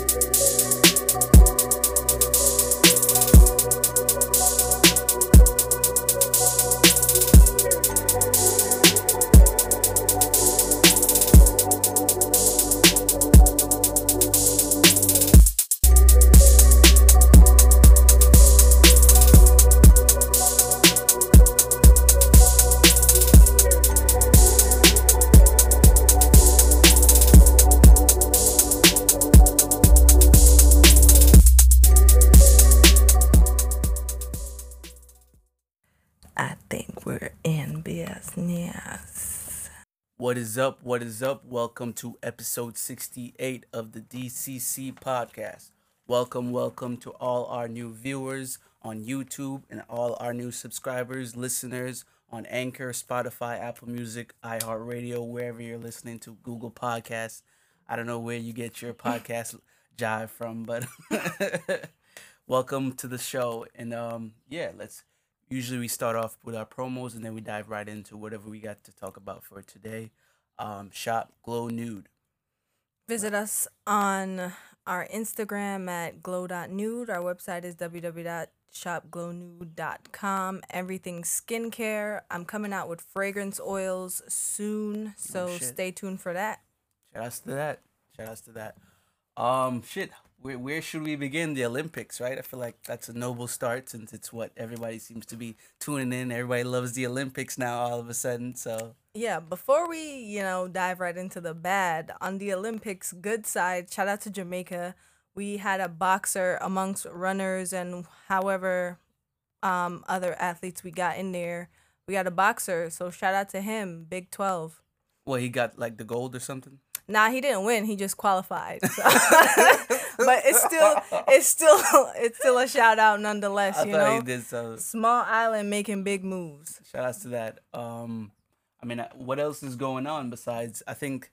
I What is up? Welcome to episode 68 of the DCC podcast. Welcome, welcome to all our new viewers on YouTube and all our new subscribers, listeners on Anchor, Spotify, Apple Music, iHeartRadio, wherever you're listening to, Google Podcasts. I don't know where you get your podcast jive from, but welcome to the show. And um, yeah, let's usually we start off with our promos and then we dive right into whatever we got to talk about for today. Um, shop Glow Nude. Visit us on our Instagram at glow.nude. Our website is www.shopglownude.com. Everything skincare. I'm coming out with fragrance oils soon, so shit. stay tuned for that. Shout outs to that. Shout outs to that. Um, shit. Where, where should we begin? The Olympics, right? I feel like that's a noble start since it's what everybody seems to be tuning in. Everybody loves the Olympics now all of a sudden. So Yeah, before we, you know, dive right into the bad, on the Olympics good side, shout out to Jamaica. We had a boxer amongst runners and however um other athletes we got in there. We got a boxer, so shout out to him, Big 12. well, he got like the gold or something. Nah, he didn't win. He just qualified. so- but it's still it's still it's still a shout out nonetheless, I you know. he did so. Small island making big moves. Shout outs to that. Um, I mean, uh, what else is going on besides? I think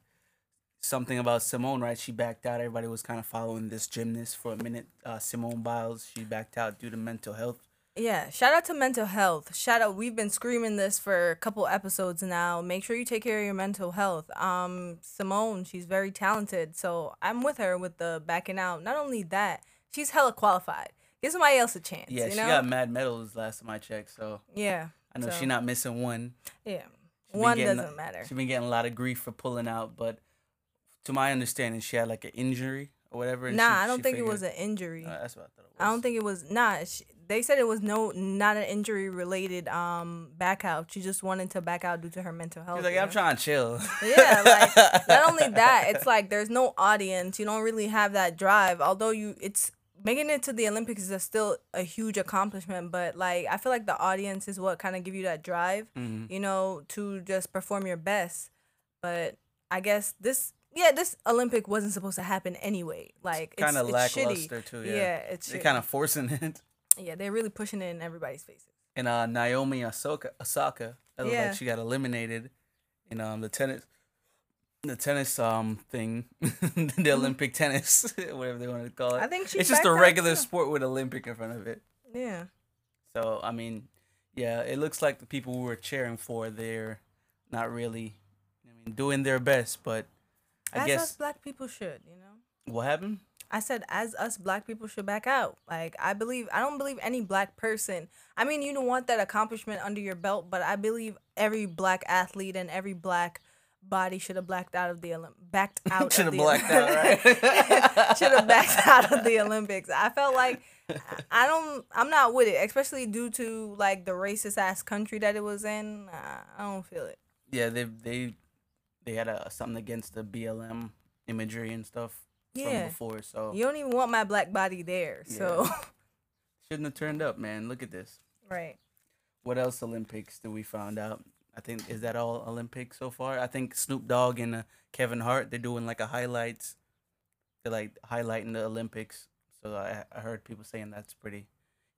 something about Simone, right? She backed out. Everybody was kind of following this gymnast for a minute. Uh, Simone Biles, she backed out due to mental health. Yeah, shout out to mental health. Shout out, we've been screaming this for a couple episodes now. Make sure you take care of your mental health. Um, Simone, she's very talented, so I'm with her with the backing out. Not only that, she's hella qualified. Give somebody else a chance. Yeah, you she got mad medals last time I checked, so yeah, I know so, she not missing one. Yeah, She been one getting- doesn't matter. She's been getting a lot of grief for pulling out, but to my understanding, she had like an injury or whatever. Nah, she- I don't think it was an injury. Uh, that's what I thought it was. I don't think it was nah. She, they said it was no not an injury related um back out. She just wanted to back out due to her mental health. She's like, I'm know? trying to chill. Yeah, like not only that, it's like there's no audience. You don't really have that drive. Although you, it's making it to the Olympics is a still a huge accomplishment. But like I feel like the audience is what kind of give you that drive. Mhm. You know, to just perform your best. But I guess this. Yeah, this Olympic wasn't supposed to happen anyway. Like it's kind of it's shitty. lackluster too. Yeah, Yeah, it's kind of forcing it. Yeah, they're really pushing it in everybody's faces. And uh, Naomi Osaka, Osaka, that Yeah. like she got eliminated in um the tennis, the tennis um thing, the Olympic tennis, whatever they want to call it. Mm-hmm. I think she it's just a regular sport with Olympic in front of it. Yeah. So I mean, yeah, it looks like the people who were cheering for they're not really, I mean, doing their best. But I As us guess black people should, you know. what happened? I said as us black people should back out. Like I believe I don't believe any black person. I mean, you don't want that accomplishment under your belt, but I believe every black athlete and every black body should have blacked out of the Olymp- backed out. Should have blacked out, right? should have backed out of the Olympics. I felt like I- don't. I'm not with it, especially due to like the racist ass country that it was in. I I don't feel it. yeah, they they they had a, something against the BLM imagery and stuff from Yeah. before, so You don't even want my black body there. So shouldn't have turned up, man. Look at this. right. What else Olympics did we found out? I think is that all Olympics so far? I think Snoop Dogg and uh, Kevin Hart they're doing like a highlights. They're like highlighting the Olympics. So I, I heard people saying that's pretty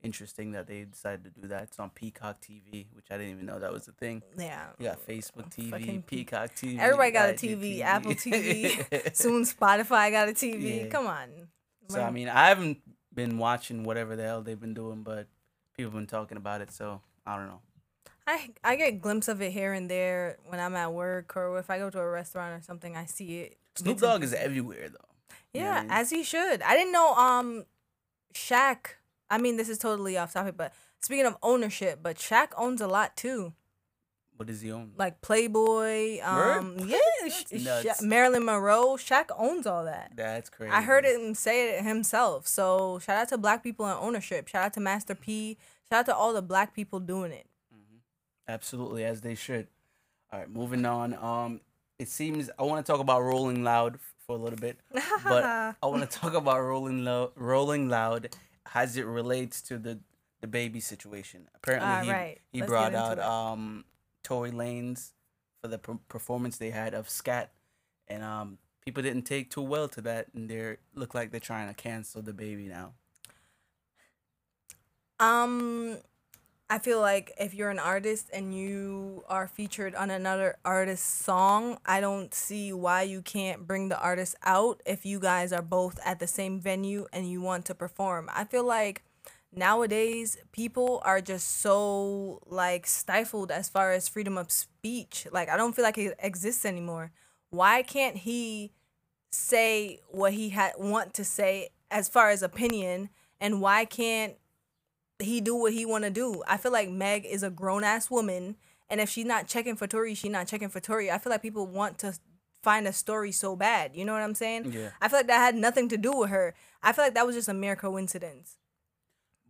interesting that they decided to do that. It's on Peacock TV, which I didn't even know that was a thing. Yeah. You got Facebook TV, Fucking Peacock TV. Everybody got a IGTV. TV, Apple TV. Soon Spotify got a TV. Yeah. Come on. So I mean, I haven't been watching whatever the hell they've been doing, but people have been talking about it. So I don't know. I I get a glimpse of it here and there when I'm at work or if I go to a restaurant or something. I see it. Snoop Dogg is everywhere though. You know Yeah, I mean? as he should. I didn't know um Shaq. I mean, this is totally off topic, but speaking of ownership, but Shaq owns a lot too. what does he own? Like Playboy, um yeah. Sha- Marilyn Monroe, Shaq owns all that. That's crazy. I heard him say it himself. So shout out to black people in ownership. Shout out to Master P. Shout out to all the black people doing it. Absolutely, as they should. All right, moving on. Um, it seems I want to talk about Rolling Loud for a little bit, but I want to talk about Rolling Loud. Rolling Loud as it relates to the DaBaby situation. Apparently, Ah, he, right. he Let's brought out it. um Tory Lanez for the per- performance they had of Scat, and um people didn't take too well to that, and they look like they're trying to cancel DaBaby now. Um, I feel like if you're an artist and you are featured on another artist's song, I don't see why you can't bring the artist out if you guys are both at the same venue and you want to perform. I feel like nowadays people are just so like stifled as far as freedom of speech. Like I don't feel like it exists anymore. Why can't he say what he had want to say as far as opinion and why can't he do what he want to do. I feel like Meg is a grown ass woman, and if she's not checking for Tory, she's not checking for Tory. I feel like people want to find a story so bad. You know what I'm saying? Yeah. I feel like that had nothing to do with her. I feel like that was just a mere coincidence.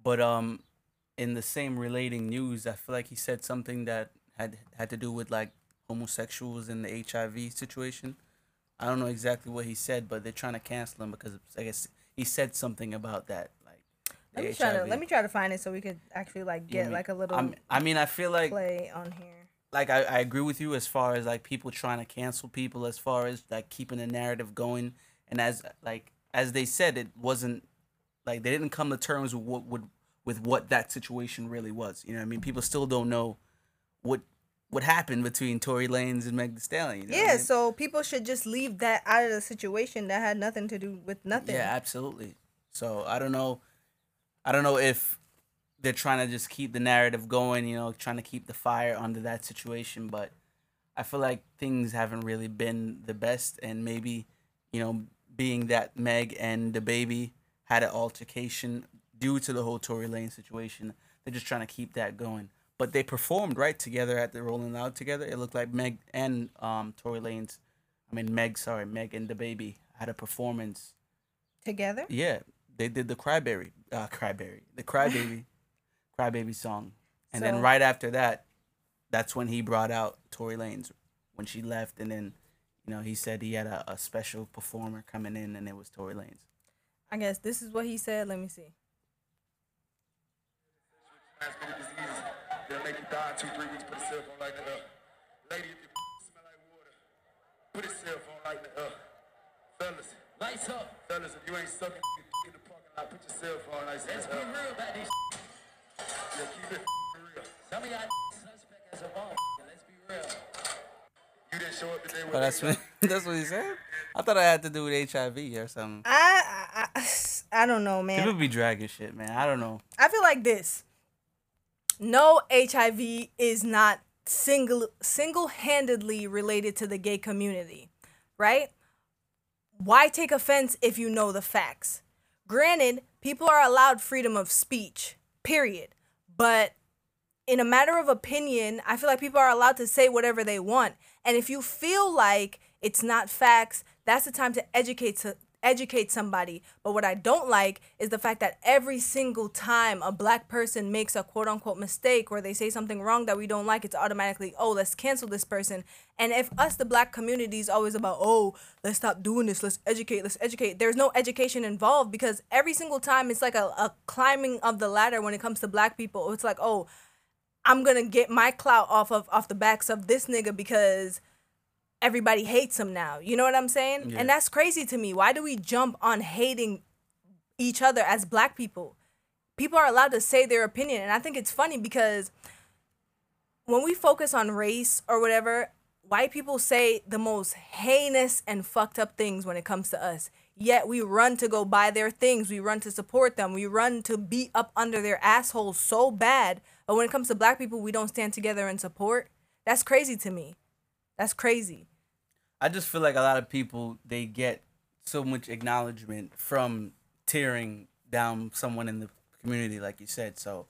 But um, in the same relating news, I feel like he said something that had had to do with like homosexuals and the HIV situation. I don't know exactly what he said, but they're trying to cancel him because I guess he said something about that. Let me try to let me try to find it so we could actually like You know get I mean? like a little I'm- I mean, I feel like play on here. like I, I agree with you as far as like people trying to cancel people as far as like keeping the narrative going and as like as they said it wasn't like they didn't come to terms with what would with what that situation really was you know what i mean people still don't know what what happened between Tory Lanez and Meg Thee Stallion you know what I Yeah, mean? so people should just leave that out of the situation that had nothing to do with nothing. yeah absolutely so i don't know i don't know if they're trying to just keep the narrative going you know trying to keep the fire under that situation but i feel like things haven't really been the best and maybe you know being that meg and DaBaby had an altercation due to the whole tory lane situation they're just trying to keep that going but they performed right together at the rolling loud together it looked like meg and um Tory Lanez i mean meg sorry meg and DaBaby had a performance Together? yeah, they did the Cryberry, uh, Cryberry, the Crybaby, Crybaby song, and then right after that, that's when he brought out Tory Lanez when she left, and then, you know, he said he had a, a special performer coming in, and it was Tory Lanez. I guess this is what he said. Let me see. transmitted diseases that'll make you die two, three weeks. Put a cell phone like that up. Lady, if your smell like water, put a cell phone like that up. Fellas, Lights up. fellas, if you ain't sucking in the parking lot, put your cell phone like Let's be real about this. Yeah, keep it real. Some of y'all suspect as a ball. Let's be real. You didn't show up today with But that's what that's what he said. I thought I had to do with HIV or something. I I, I, I don't know, man. People be dragging shit, man. I don't know. I feel like this. No HIV is not single single-handedly related to the gay community, right? Why take offense if you know the facts? Granted, people are allowed freedom of speech, period. But in a matter of opinion, I feel like people are allowed to say whatever they want. And if you feel like it's not facts, that's the time to educate to educate somebody. But what I don't like is the fact that every single time a black person makes a quote unquote mistake or they say something wrong that we don't like, it's automatically, oh, let's cancel this person. And if us, the black community, is always about, oh, let's stop doing this, let's educate, let's educate, there's no education involved because every single time it's like a, a climbing of the ladder when it comes to black people. It's like, oh, I'm gonna get my clout off of off the backs of this nigga because everybody hates him now. You know what I'm saying? Yeah. And that's crazy to me. Why do we jump on hating each other as black people? People are allowed to say their opinion, and I think it's funny because when we focus on race or whatever, white people say the most heinous and fucked up things when it comes to us. Yet we run to go buy their things. We run to support them. We run to beat up under their assholes so bad. But when it comes to black people, we don't stand together and support. That's crazy to me. That's crazy. I just feel like a lot of people they get so much acknowledgement from tearing down someone in the community, like you said. So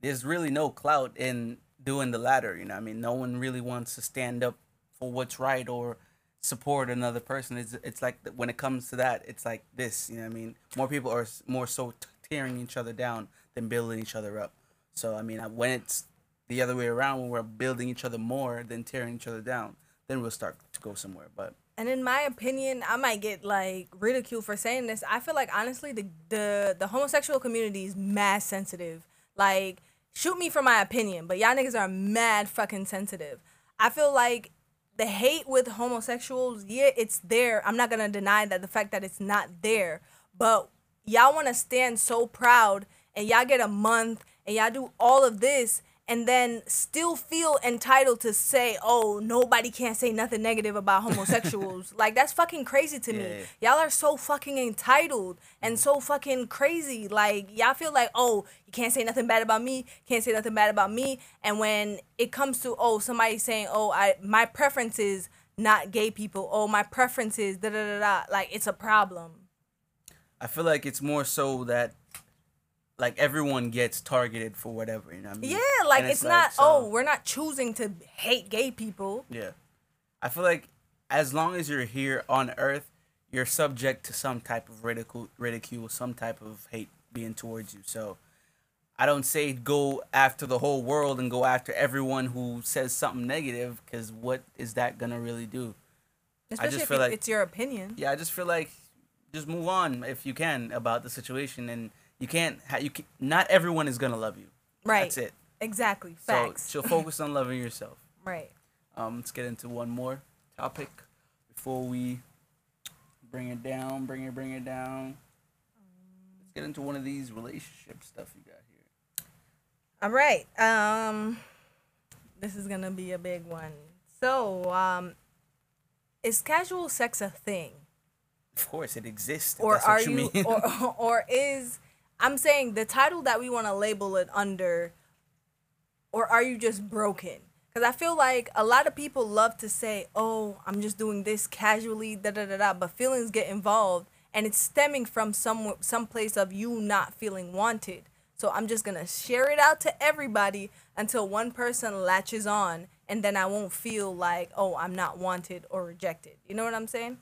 there's really no clout in doing the latter. You know, I mean, no one really wants to stand up for what's right or support another person. It's it's like when it comes to that, it's like this. You know, I mean, more people are more so tearing each other down than building each other up. So I mean, when it's the other way around, when we're building each other more than tearing each other down, then we'll start go somewhere. But And in my opinion, I might get like ridiculed for saying this. I feel like honestly, the the the homosexual community is mad sensitive. Like, shoot me for my opinion, but y'all niggas are mad fucking sensitive. I feel like the hate with homosexuals, yeah, it's there. I'm not gonna deny that the fact that it's not there, but y'all want to stand so proud and y'all get a month and y'all do all of this and then still feel entitled to say, oh, nobody can't say nothing negative about homosexuals. like, that's fucking crazy to me. Yeah. Y'all are so fucking entitled and so fucking crazy. Like, y'all feel like, oh, you can't say nothing bad about me, can't say nothing bad about me. And when it comes to, oh, somebody saying, oh, I my preference is not gay people, oh, my preference is da da da da, like, it's a problem. I feel like it's more so that like everyone gets targeted for whatever, you know what I mean? Yeah, like And it's, not. so- oh, we're not choosing to hate gay people. Yeah. I feel like as long as you're here on earth, you're subject to some type of ridicule ridicule, some type of hate being towards you. So I don't say go after the whole world and go after everyone who says something negative because what is that gonna really do? Especially just if feel like- it's your opinion. Yeah, I just feel like just move on if you can about the situation, and you can't. Ha- you can, not everyone is gonna love you. Right. That's it. Exactly. So Facts. so focus on loving yourself. right. Um, let's get into one more topic before we bring it down. Bring it, bring it down. Let's get into one of these relationship stuff you got here. All right. Um, this is gonna be a big one. So, um, is casual sex a thing, Of course, it exists. or that's what are you, or or is I'm saying the title that we want to label it under, or are you just broken? Because I feel like a lot of people love to say, "Oh, I'm just doing this casually," da da da da, but feelings get involved, and it's stemming from some some place of you not feeling wanted. So I'm just gonna share it out to everybody until one person latches on, and then I won't feel like, "Oh, I'm not wanted or rejected." You know what I'm saying?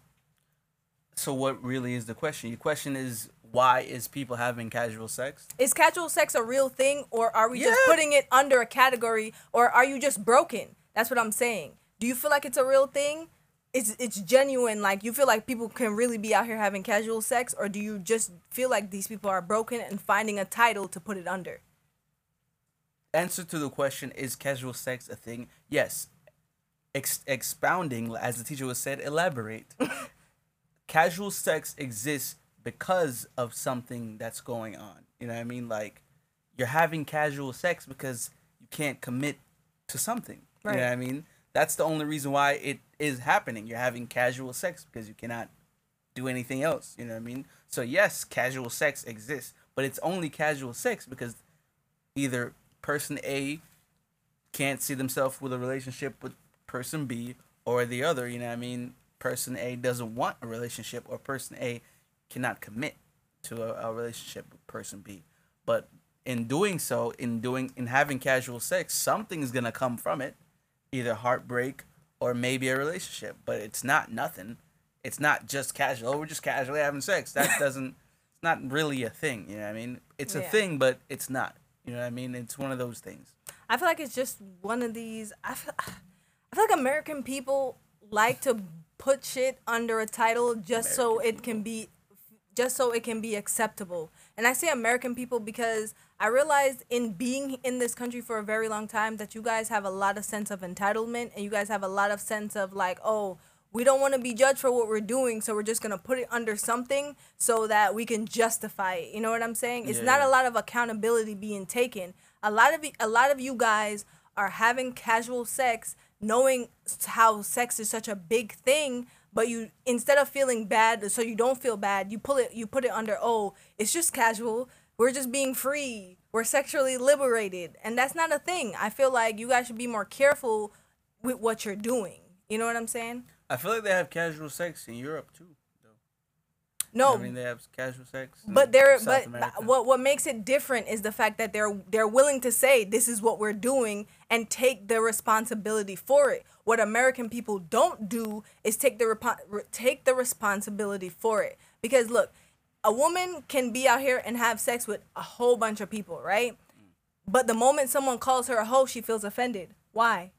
so what really is the question? Your question is why is people having casual sex? is casual sex a real thing or are we just putting it under a category or are you just broken? That's what i'm saying. Do you feel like it's a real thing? It's it's genuine like you feel like people can really be out here having casual sex or do you just feel like these people are broken and finding a title to put it under? Answer to the question is casual sex a thing? Yes. Ex- expounding as the teacher was said elaborate. Casual sex exists because of something that's going on. You know what i mean? Like you're having casual sex because you can't commit to something. You know what i mean? That's the only reason why it is happening. You're having casual sex because you cannot do anything else. You know what i mean? So yes casual sex exists but it's only casual sex because either person A can't see themselves with a relationship with person B or the other, you know what I mean? Person A doesn't want a relationship or person A cannot commit to a, a relationship with person B. But in doing so, in doing in having casual sex, something's gonna come from it. Either heartbreak or maybe a relationship. But it's not nothing. It's not just casual. Oh, we're just casually having sex. That doesn't it's not really a thing, you know what I mean? It's a thing, but it's not. You know what I mean? It's one of those things. i feel like it's just one of these i feel, I feel like american people like to put shit under a title just so it can be just so it can be acceptable. And I say American people because I realized in being in this country for a very long time that you guys have a lot of sense of entitlement and you guys have a lot of sense of like, oh, we don't want to be judged for what we're doing, so we're just gonna put it under something so that we can justify it. You know what I'm saying? It's not a lot of accountability being taken. A lot of a lot of you guys are having casual sex, knowing how sex is such a big thing, but you instead of feeling bad, so you don't feel bad, you pull it you put it under oh, it's just casual. We're just being free. We're sexually liberated, and that's not a thing. I feel like you guys should be more careful with what you're doing. You know what I'm saying? I feel like they have casual sex in Europe too. No, I mean they have casual sex. but they're South but America. what what makes it different is the fact that they're they're willing to say this is what we're doing and take the responsibility for it. What American people don't do is take the repo- take the responsibility for it. Because look, a woman can be out here and have sex with a whole bunch of people, right? But the moment someone calls her a hoe, she feels offended. Why?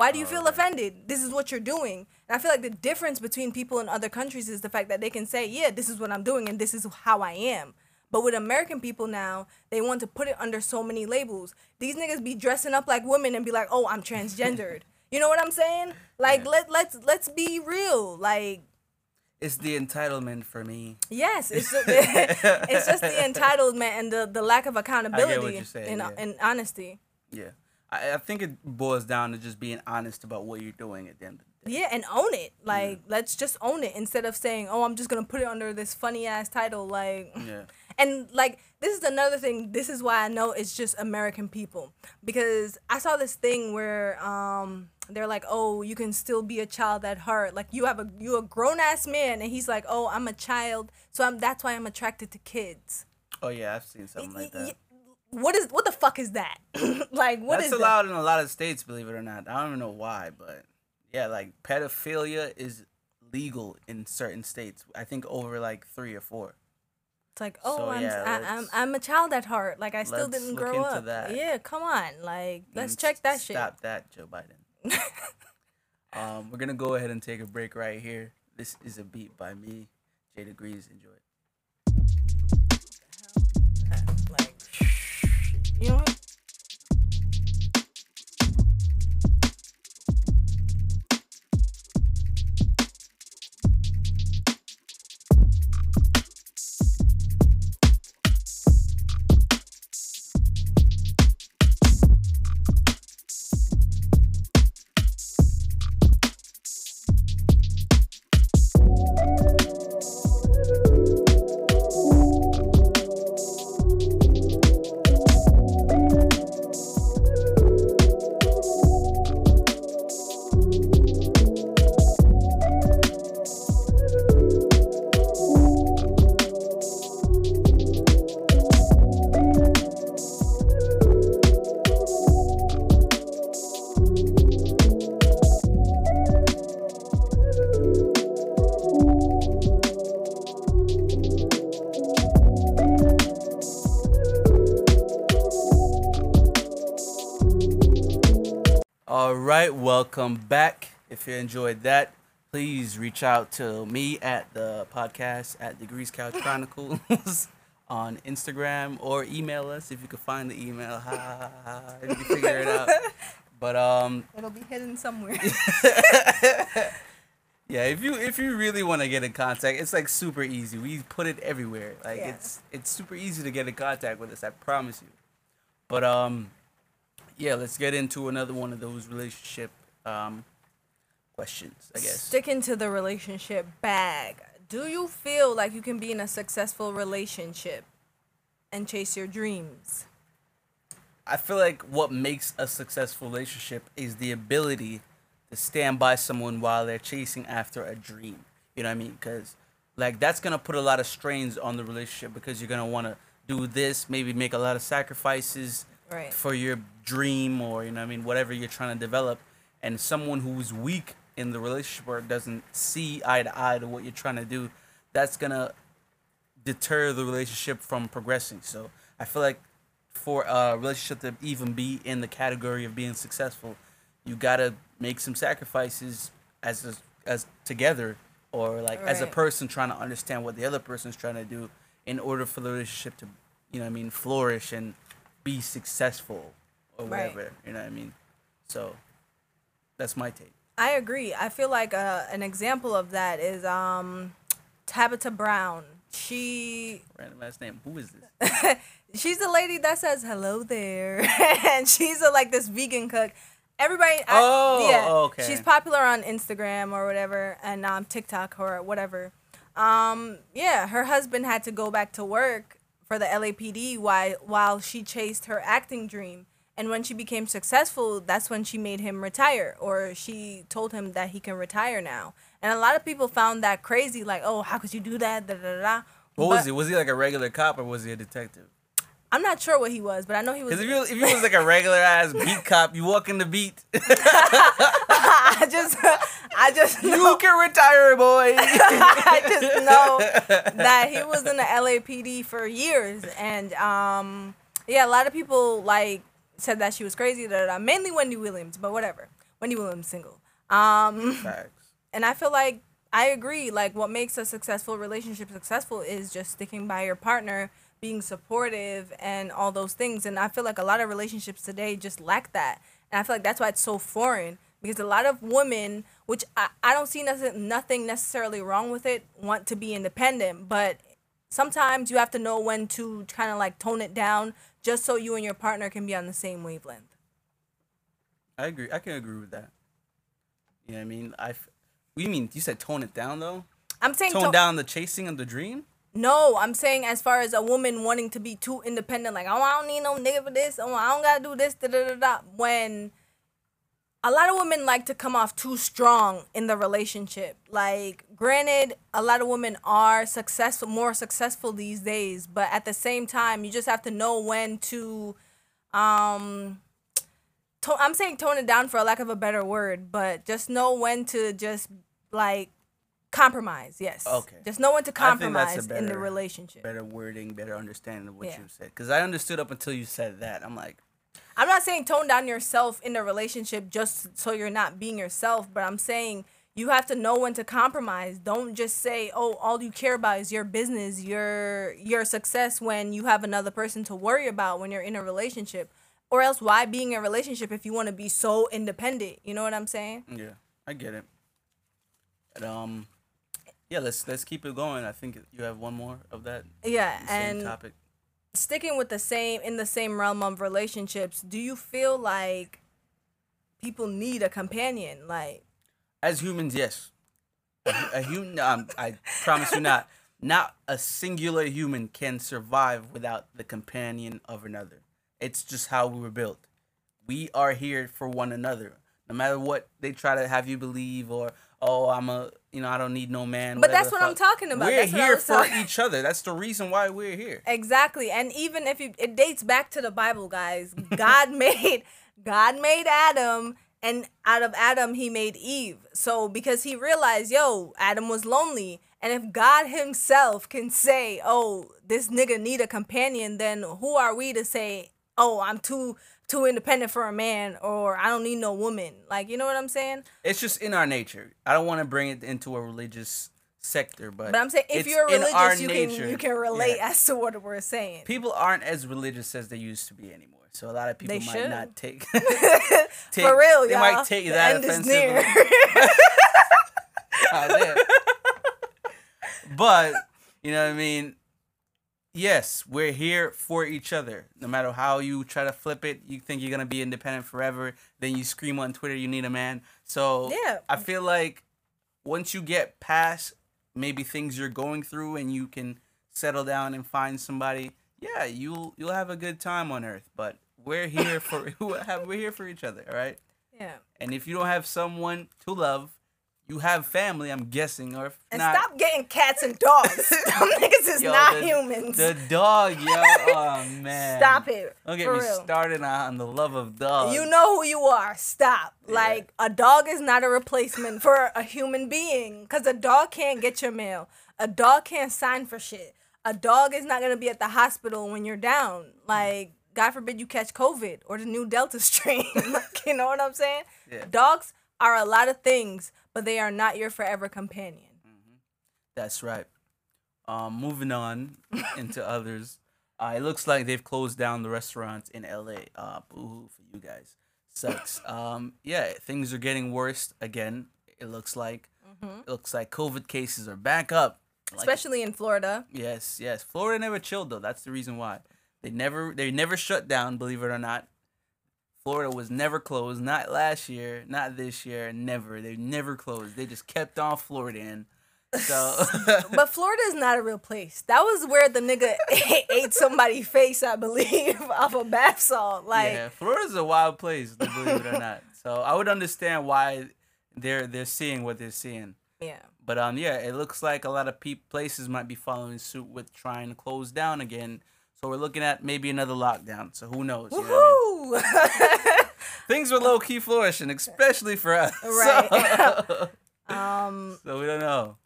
Why do you feel offended? This is what you're doing. And I feel like the difference between people in other countries is the fact that they can say, yeah, this is what I'm doing and this is how I am. But with American people now, they want to put it under so many labels. These niggas be dressing up like women and be like, "Oh, I'm transgendered." you know what I'm saying? Like Yeah. let let's let's be real. Like it's the entitlement for me. yes, it's just, it's just the entitlement and the the lack of accountability saying, and yeah. and honesty. Yeah, I, I think it boils down to just being honest about what you're doing at the end of the day. Yeah, and own it. Like, let's just own it instead of saying, "Oh, I'm just gonna put it under this funny ass title." Like, Yeah. and like this is another thing. This is why I know it's just American people because I saw this thing where um they're like, "Oh, you can still be a child at heart. Like, you have a you a grown ass man," and he's like, "Oh, I'm a child, so I'm that's why I'm attracted to kids." Oh yeah, I've seen something like that. What is what the fuck is that? like, what That's is that? allowed in a lot of states, believe it or not. I don't even know why, but yeah, like pedophilia is legal in certain states. I think over like three or four. It's like, oh, So, I'm, yeah, I, I'm I'm a child at heart. Like I still didn't grow up. that. Yeah, come on. Like let's and check that shit. Stop that, Joe Biden. um, we're gonna go ahead and take a break right here. This is a beat by me, Jay Degrees. Enjoy you know what? Welcome back. If you enjoyed that, please reach out to me at the podcast at Degrees Couch Chronicles on Instagram or email us if you can find the email. Ha, ha, ha, ha, if you figure it out. But um, It'll be hidden somewhere. yeah, if you if you really want to get in contact, it's like super easy. We put it everywhere. Like Yeah. it's it's super easy to get in contact with us. I promise you. But um, yeah, let's get into another one of those relationship um questions. I guess. Sticking to the relationship bag. Do you feel like you can be in a successful relationship and chase your dreams? I feel like what makes a successful relationship is the ability to stand by someone while they're chasing after a dream. You know what I mean? Because like that's gonna put a lot of strains on the relationship because you're gonna want to do this, maybe make a lot of sacrifices Right. for your dream or you know I mean whatever you're trying to develop. And someone who's weak in the relationship or doesn't see eye to eye to what you're trying to do, that's gonna deter the relationship from progressing. So I feel like for a relationship to even be in the category of being successful, you gotta make some sacrifices as a, as together or like as a person trying to understand what the other person's trying to do in order for the relationship to you know I mean flourish and be successful or Right. whatever. You know what I mean? So that's my take. I agree. I feel like uh, an example of that is um, Tabitha Brown. She Random ass name. Who is this? she's the lady that says hello there, and she's a, like this vegan cook. Everybody, I, Oh, yeah, okay. she's popular on Instagram or whatever, and um, TikTok or whatever. Um, yeah, her husband had to go back to work for the LAPD while while she chased her acting dream. And when she became successful, that's when she made him retire, or she told him that he can retire now. And a lot of people found that crazy, like, oh, how could you do that? Da, da, da. What was he? Was he like a regular cop or was he a detective? I'm not sure what he was, but I know he was. Because if you if you was like a regular ass beat cop, you walk in the beat, I just, I just you can retire, boy. I just know that he was in the LAPD for years, and um, yeah, a lot of people like said that she was crazy. Da, da, da. Mainly Wendy Williams, but whatever. Wendy Williams single. Um, Facts. and I feel like I agree. Like, what makes a successful relationship successful is just sticking by your partner, being supportive, and all those things. And I feel like a lot of relationships today just lack that. And I feel like that's why it's so foreign because a lot of women, which I, I don't see nothing, nothing necessarily wrong with it, want to be independent. But sometimes you have to know when to kind of like tone it down just so you and your partner can be on the same wavelength. I agree. I can agree with that. You know I mean? I. What you mean? You said tone it down though. I'm saying Tone to- down the chasing of the dream. No, I'm saying as far as a woman wanting to be too independent, like oh I don't need no nigga for this, oh I don't gotta do this, da da da da. When a lot of women like to come off too strong in the relationship. Like, granted, a lot of women are successful, more successful these days, but at the same time, you just have to know when to, um, to- I'm saying tone it down for a lack of a better word, but just know when to just like compromise. Yes. Okay. Just know when to I think that's a compromise in the relationship. Better wording, better understanding of what Yeah. you said. Because I understood up until you said that. I'm like, I'm not saying tone down yourself in the relationship just so you're not being yourself, but I'm saying you have to know when to compromise. Don't just say, "Oh, all you care about is your business, your your success" when you have another person to worry about when you're in a relationship. Or else why being in a relationship if you want to be so independent? You know what I'm saying? yeah, I get it. But, um, yeah, let's let's keep it going. I think you have one more of that Yeah, same and topic. Sticking with the same in the same realm of relationships, do you feel like people need a companion? Like As humans, yes. A, a human, um, I promise you not. Not a singular human can survive without the companion of another. It's just how we were built. We are here for one another. No matter what they try to have you believe, or oh, I'm a, you know, I don't need no man. But that's what I'm talking about. We're That's here for each other. That's the reason why we're here. Exactly. And even if you it dates back to the Bible, guys. God made God made Adam and out of Adam he made Eve. So because he realized, yo, Adam was lonely. And if God himself can say, "Oh, this nigga need a companion," then who are we to say, "Oh, I'm too too independent for a man," or "I don't need no woman"? Like, you know what I'm saying? It's just in our nature. I don't want to bring it into a religious sector, but But I'm saying if you're religious, you can you can relate Yeah. as to what we're saying. people aren't as religious as they used to be anymore. So a lot of people They might should. not take, For real, They y'all. might take The that end is offensively. near. Ah, but you know what I mean. Yes, we're here for each other. No matter how you try to flip it, you think you're gonna be independent forever. Then you scream on Twitter, "You need a man." So Yeah. I feel like once you get past maybe things you're going through, and you can settle down and find somebody, yeah, you'll you'll have a good time on Earth. But we're here for we're here for each other, all right? yeah. And if you don't have someone to love, you have family, I'm guessing, or And not, stop getting cats and dogs. Them niggas is Yo, not the- humans. The dog, yo, oh man. Stop it. Don't get me real. started on the love of dogs. You know who you are. Stop. Yeah. Like a dog is not a replacement for a human being cuz a dog can't get your mail. A dog can't sign for shit. A dog is not going to be at the hospital when you're down. Like God forbid you catch COVID or the new Delta strain. like, you know what I'm saying? Yeah. Dogs are a lot of things, but they are not your forever companion. That's right. Um, moving on into others. Uh, it looks like they've closed down the restaurants in LA. Uh, boo for you guys. Sucks. um, yeah, things are getting worse again. It looks like. It looks like COVID cases are back up. Like, Especially in Florida. Yes, yes. Florida never chilled though. That's the reason why. They never they never shut down, believe it or not. Florida was never closed, not last year, not this year, never. They never closed. They just kept on Florida in. So But Florida is not a real place. That was where the nigga ate somebody's face, I believe, off a bath salt. Like, yeah, Florida's a wild place, believe it or not. So I would understand why they're they're seeing what they're seeing. Yeah. But um, yeah, it looks like a lot of pe- places might be following suit with trying to close down again. So we're looking at maybe another lockdown. So who knows? you know what I mean? Things were low key flourishing, especially for us. Right. um, so we don't know.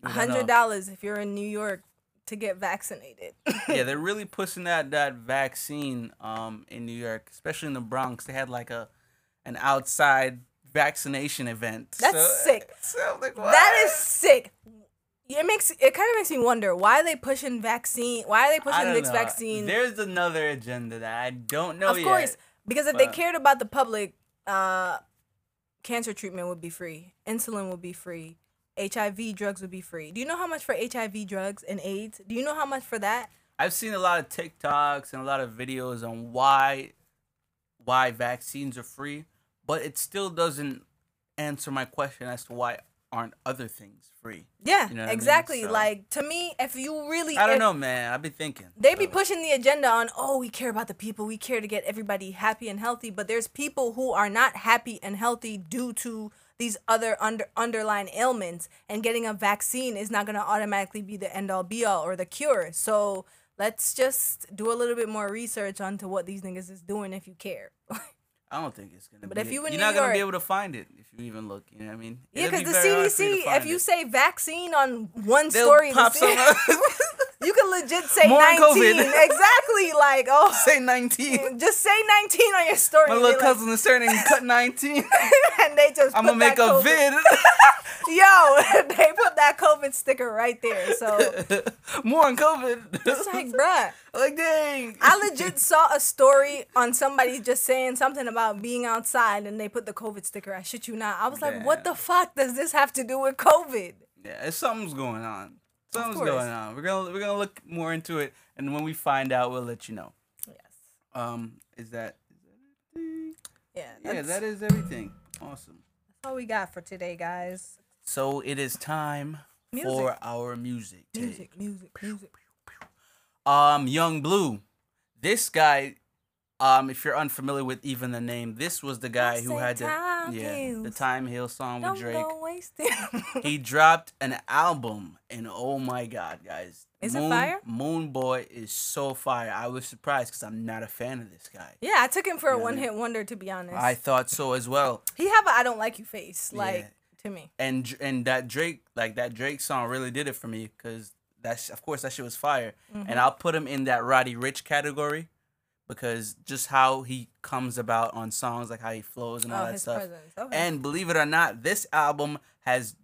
We don't know. hundred dollars if you're in New York to get vaccinated. yeah, they're really pushing that that vaccine um in New York, especially in the Bronx. They had like a an outside vaccination event. That's So- sick. So like, That is sick. It makes it kind of makes me wonder why are they pushing vaccine? Why are they pushing this know. vaccine? There's another agenda that I don't know of yet. course, because if they cared about the public, uh, cancer treatment would be free, insulin would be free, HIV drugs would be free. Do you know how much for HIV drugs and AIDS? Do you know how much for that? I've seen a lot of TikToks and a lot of videos on why why vaccines are free, but it still doesn't answer my question as to why aren't other things free. Yeah, You know what I mean? exactly. So- Like to me, if you really, I don't know, man. I've been thinking. They be pushing the agenda on, oh, we care about the people, we care to get everybody happy and healthy, but there's people who are not happy and healthy due to these other under underlying ailments, and getting a vaccine is not gonna automatically be the end all be all or the cure. So let's just do a little bit more research onto what these niggas is doing if you care. I don't think it's gonna. But be if you in you're New not gonna be able to find it if you even look. You know what I mean? yeah, because be the very hard for you to CDC, if you it. say vaccine on one They'll story, in the pop C- some- you can legit say More 19. COVID. Exactly, like oh. say 19. Just say 19 on your story. My little like- cousin is turning cut 19. and they just I'm going to make a COVID- vid. Yo, they put that COVID sticker right there. So More on COVID. it's like, bruh, like dang. I legit saw a story on somebody just saying something about being outside, and they put the COVID sticker. I shit you not. I was like, what the fuck does this have to do with COVID? Yeah, something's going on. Something's going on. We're gonna we're gonna look more into it, and when we find out, we'll let you know. Yes. Um, is that? Yeah. Yeah, That's, everything. Awesome. that's all we got for today, guys. So it is time Music. for our music. Music, music, music. Um, Yung Bleu. This guy, um, if you're unfamiliar with even the name, this was the guy who had the time yeah the. Time Hill song with Don't Drake. go wasting. He dropped an album, and oh my god, guys! Is it Moon, fire? Moon Boy is so fire. I was surprised because I'm not a fan of this guy. yeah, I took him for a one hit wonder, to be honest. I thought so as well. he have a I don't like you face, like Yeah. to me. and and that Drake like that Drake song really did it for me because that's of course that shit was fire, Mm-hmm. and I'll put him in that Roddy Ricch category because just how he comes about on songs, like how he flows and all Oh, that stuff. Okay. And believe it or not, this album has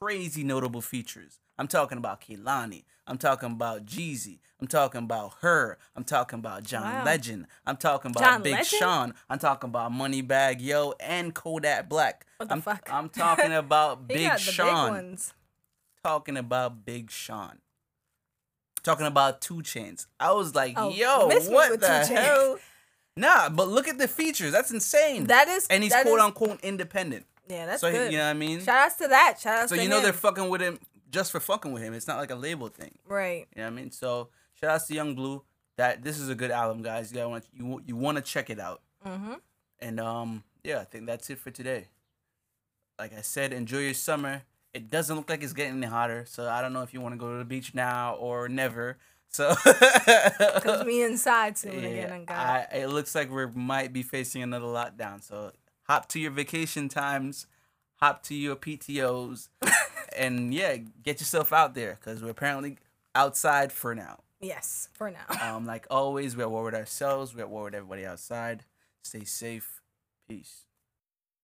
crazy notable features. I'm talking about Kehlani. I'm talking about Jeezy. I'm talking about her. I'm talking about John Wow. Legend. I'm talking about John Big Legend? Sean. I'm talking about Moneybagg Yo and Kodak Black. What the I'm, fuck? I'm talking about Big big Sean. ones. talking about Big Sean. Talking about 2 Chainz. I was like, Oh, yo, what the 2 hell? Nah, but look at the features. That's insane. That is and he's quote is- unquote independent. Yeah, that's so he- good. you know what I mean? Shout outs to that. Shout outs so to you know him. they're fucking with him just for fucking with him. It's not like a label thing. right. You know what I mean? So shout outs to Yung Bleu. That this is a good album, guys. You want you you want to check it out. Mm-hmm. And um, yeah, I think that's it for today. Like I said, enjoy your summer. It doesn't look like it's getting any hotter, so I don't know if you want to go to the beach now or never. So Cause me inside soon again. And God. I, it looks like we might be facing another lockdown. So hop to your vacation times, hop to your PTOS, and yeah, get yourself out there because we're apparently outside for now. yes, for now. Um, like always, we're at war with ourselves. We're at war with everybody outside. Stay safe. Peace.